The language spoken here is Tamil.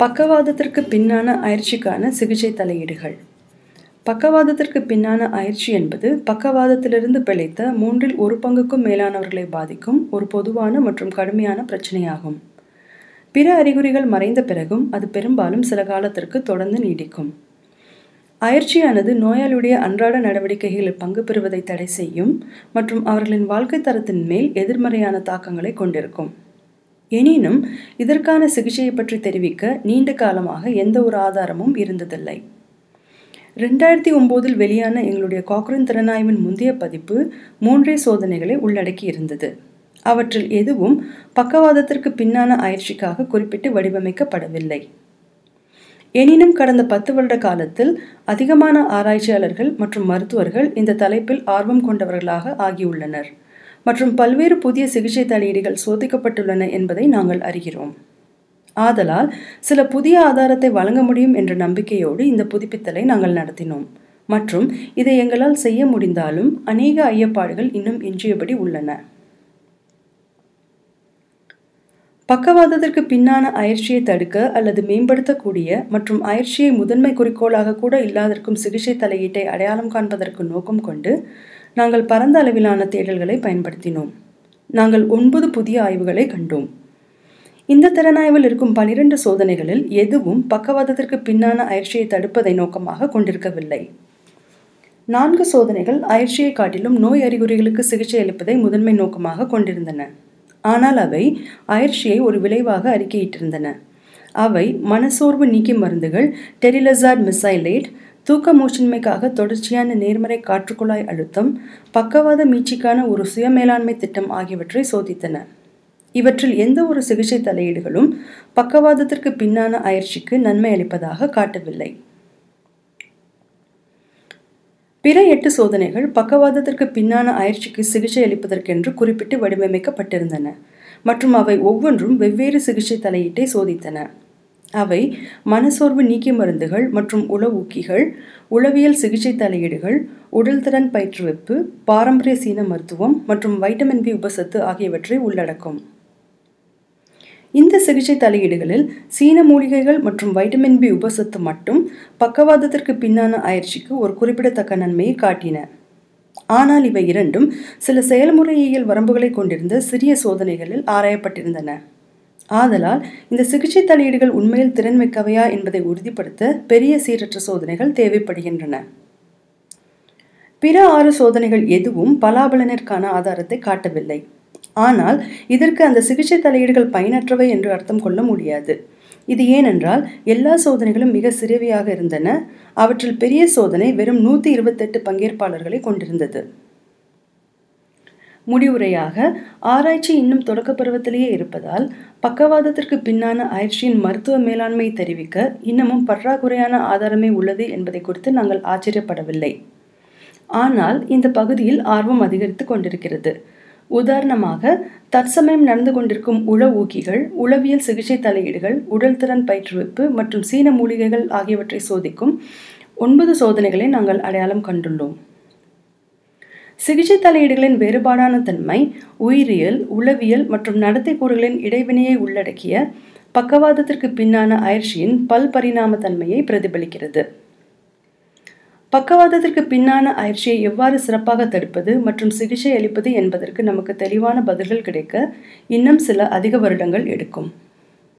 பக்கவாதத்திற்கு பின்னான அயற்சிக்கான சிகிச்சை தலையீடுகள். பக்கவாதத்திற்கு பின்னான அயற்சி என்பது பக்கவாதத்திலிருந்து பிழைத்த மூன்றில் ஒரு பங்குக்கும் மேலானவர்களை பாதிக்கும் ஒரு பொதுவான மற்றும் கடுமையான பிரச்சனையாகும். பிற அறிகுறிகள் மறைந்த பிறகும் அது பெரும்பாலும் சில காலத்திற்கு தொடர்ந்து நீடிக்கும். அயற்சியானது நோயாளியுடைய அன்றாட நடவடிக்கைகளில் பங்கு பெறுவதை தடை செய்யும் மற்றும் அவர்களின் வாழ்க்கை தரத்தின் மேல் எதிர்மறையான தாக்கங்களை கொண்டிருக்கும். எனினும் இதற்கான சிகிச்சையை பற்றி தெரிவிக்க நீண்ட காலமாக எந்த ஒரு ஆதாரமும் இருந்ததில்லை. ரெண்டாயிரத்தி ஒம்போதில் வெளியான எங்களுடைய காக்ரின் திறனாய்வின் முந்தைய பதிப்பு மூன்றே சோதனைகளை உள்ளடக்கி இருந்தது. அவற்றில் எதுவும் பக்கவாதத்திற்கு பின்னான அயற்சிக்காக குறிப்பிட்டு வடிவமைக்கப்படவில்லை. எனினும் கடந்த பத்து வருட காலத்தில் அதிகமான ஆராய்ச்சியாளர்கள் மற்றும் மருத்துவர்கள் இந்த தலைப்பில் ஆர்வம் கொண்டவர்களாக ஆகியுள்ளனர். மற்றும் பல்வேறு புதிய சிகிச்சை தலையீடுகள் சோதிக்கப்பட்டுள்ளன என்பதை நாங்கள் அறிகிறோம். ஆதலால் சில புதிய ஆதாரத்தை வழங்க முடியும் என்ற நம்பிக்கையோடு இந்த புதுப்பித்தலை நாங்கள் நடத்தினோம். மற்றும் இதை எங்களால் செய்ய முடிந்தாலும் அநேக ஐயப்பாடுகள் இன்னும் எஞ்சியபடி உள்ளன. பக்கவாதத்திற்கு பின்னான அயற்சியை தடுக்க அல்லது மேம்படுத்தக்கூடிய மற்றும் அயற்சியை முதன்மை குறிக்கோளாக கூட இல்லாதிருக்கும் சிகிச்சை தலையீட்டை அடையாளம் காண்பதற்கு நோக்கம் கொண்டு நாங்கள் பரந்த அளவிலான தேடல்களை பயன்படுத்தினோம். நாங்கள் ஒன்பது புதிய ஆய்வுகளை கண்டோம். இந்த திறனாய்வில் இருக்கும் பனிரெண்டு சோதனைகளில் எதுவும் பக்கவாதத்திற்கு பின்னான அயற்சியை தடுப்பதை நோக்கமாக கொண்டிருக்கவில்லை. நான்கு சோதனைகள் அயற்சியை காட்டிலும் நோய் அறிகுறிகளுக்கு சிகிச்சை அளிப்பதை முதன்மை நோக்கமாக கொண்டிருந்தன. ஆனால் அவை அயற்சியை ஒரு விளைவாக அறிக்கையிட்டிருந்தன. அவை மனசோர்வு நீக்கி மருந்துகள் டெரிலசாட் மிசைலேட் தூக்க மூச்சின்மைக்காக தொடர்ச்சியான நேர்மறை காற்றுக்குழாய் அழுத்தம் பக்கவாத மீட்சிக்கான ஒரு சுயமேலாண்மை திட்டம் ஆகியவற்றை சோதித்தன. இவற்றில் எந்த ஒரு சிகிச்சை தலையீடுகளும் பக்கவாதத்திற்கு பின்னான அயற்சிக்கு நன்மை அளிப்பதாக காட்டவில்லை. பிற எட்டு சோதனைகள் பக்கவாதத்திற்கு பின்னான அயற்சிக்கு சிகிச்சை அளிப்பதற்கென்று குறிப்பிட்டு வடிவமைக்கப்பட்டிருந்தன மற்றும் அவை ஒவ்வொன்றும் வெவ்வேறு சிகிச்சை தலையீட்டை சோதித்தன. அவை மனசோர்வு நீக்கி மருந்துகள் மற்றும் உளவூக்கிகள் உளவியல் சிகிச்சை தலையீடுகள் உடல்திறன் பயிற்றுவிப்பு பாரம்பரிய சீன மருத்துவம் மற்றும் வைட்டமின் பி உபசத்து ஆகியவற்றை உள்ளடக்கும். இந்த சிகிச்சை தலையீடுகளில் சீன மூலிகைகள் மற்றும் வைட்டமின் பி உபசத்து மட்டும் பக்கவாதத்திற்கு பின்னான அயற்சிக்கு ஒரு குறிப்பிடத்தக்க நன்மையை காட்டின. ஆனால் இவை இரண்டும் சில செயல்முறையியல் வரம்புகளை கொண்டிருந்த சிறிய சோதனைகளில் ஆராயப்பட்டிருந்தன. ஆதலால் இந்த சிகிச்சை தலையீடுகள் உண்மையில் திறன்மிக்கவையா என்பதை உறுதிப்படுத்த பெரிய சீரற்ற சோதனைகள் தேவைப்படுகின்றன. பிற ஆறு சோதனைகள் எதுவும் பலாபலனிற்கான ஆதாரத்தை காட்டவில்லை. ஆனால் இதற்கு அந்த சிகிச்சை தலையீடுகள் பயனற்றவை என்று அர்த்தம் கொள்ள முடியாது. இது ஏனென்றால் எல்லா சோதனைகளும் மிக சிறியவையாக இருந்தன. அவற்றில் பெரிய சோதனை வெறும் நூற்றி இருபத்தெட்டு பங்கேற்பாளர்களை கொண்டிருந்தது. முடிவுரையாக ஆராய்ச்சி இன்னும் தொடக்க பருவத்திலேயே இருப்பதால் பக்கவாதத்திற்கு பின்னான ஆயிற்சியின் மருத்துவ மேலாண்மை தெரிவிக்க இன்னமும் பற்றாக்குறையான ஆதாரமே உள்ளது என்பதை குறித்து நாங்கள் ஆச்சரியப்படவில்லை. ஆனால் இந்த பகுதியில் ஆர்வம் அதிகரித்து கொண்டிருக்கிறது. உதாரணமாக தற்சமயம் நடந்து கொண்டிருக்கும் உள ஊக்கிகள் உளவியல் சிகிச்சை தலையீடுகள் உடல்திறன் பயிற்றுவிப்பு மற்றும் சீன மூலிகைகள் ஆகியவற்றை சோதிக்கும் ஒன்பது சோதனைகளை நாங்கள் அடையாளம் கண்டுள்ளோம். சிகிச்சை தலையீடுகளின் வேறுபாடான தன்மை உயிரியல் உளவியல் மற்றும் நடத்தை கூறுகளின் இடைவினையை உள்ளடக்கிய பக்கவாதத்திற்கு பின்னான அயற்சியின் பல் பரிணாம தன்மையை பிரதிபலிக்கிறது. பக்கவாதத்திற்கு பின்னான அயற்சியை எவ்வாறு சிறப்பாக தடுப்பது மற்றும் சிகிச்சை அளிப்பது என்பதற்கு நமக்கு தெளிவான பதில்கள் கிடைக்க இன்னும் சில அதிக வருடங்கள் எடுக்கும்.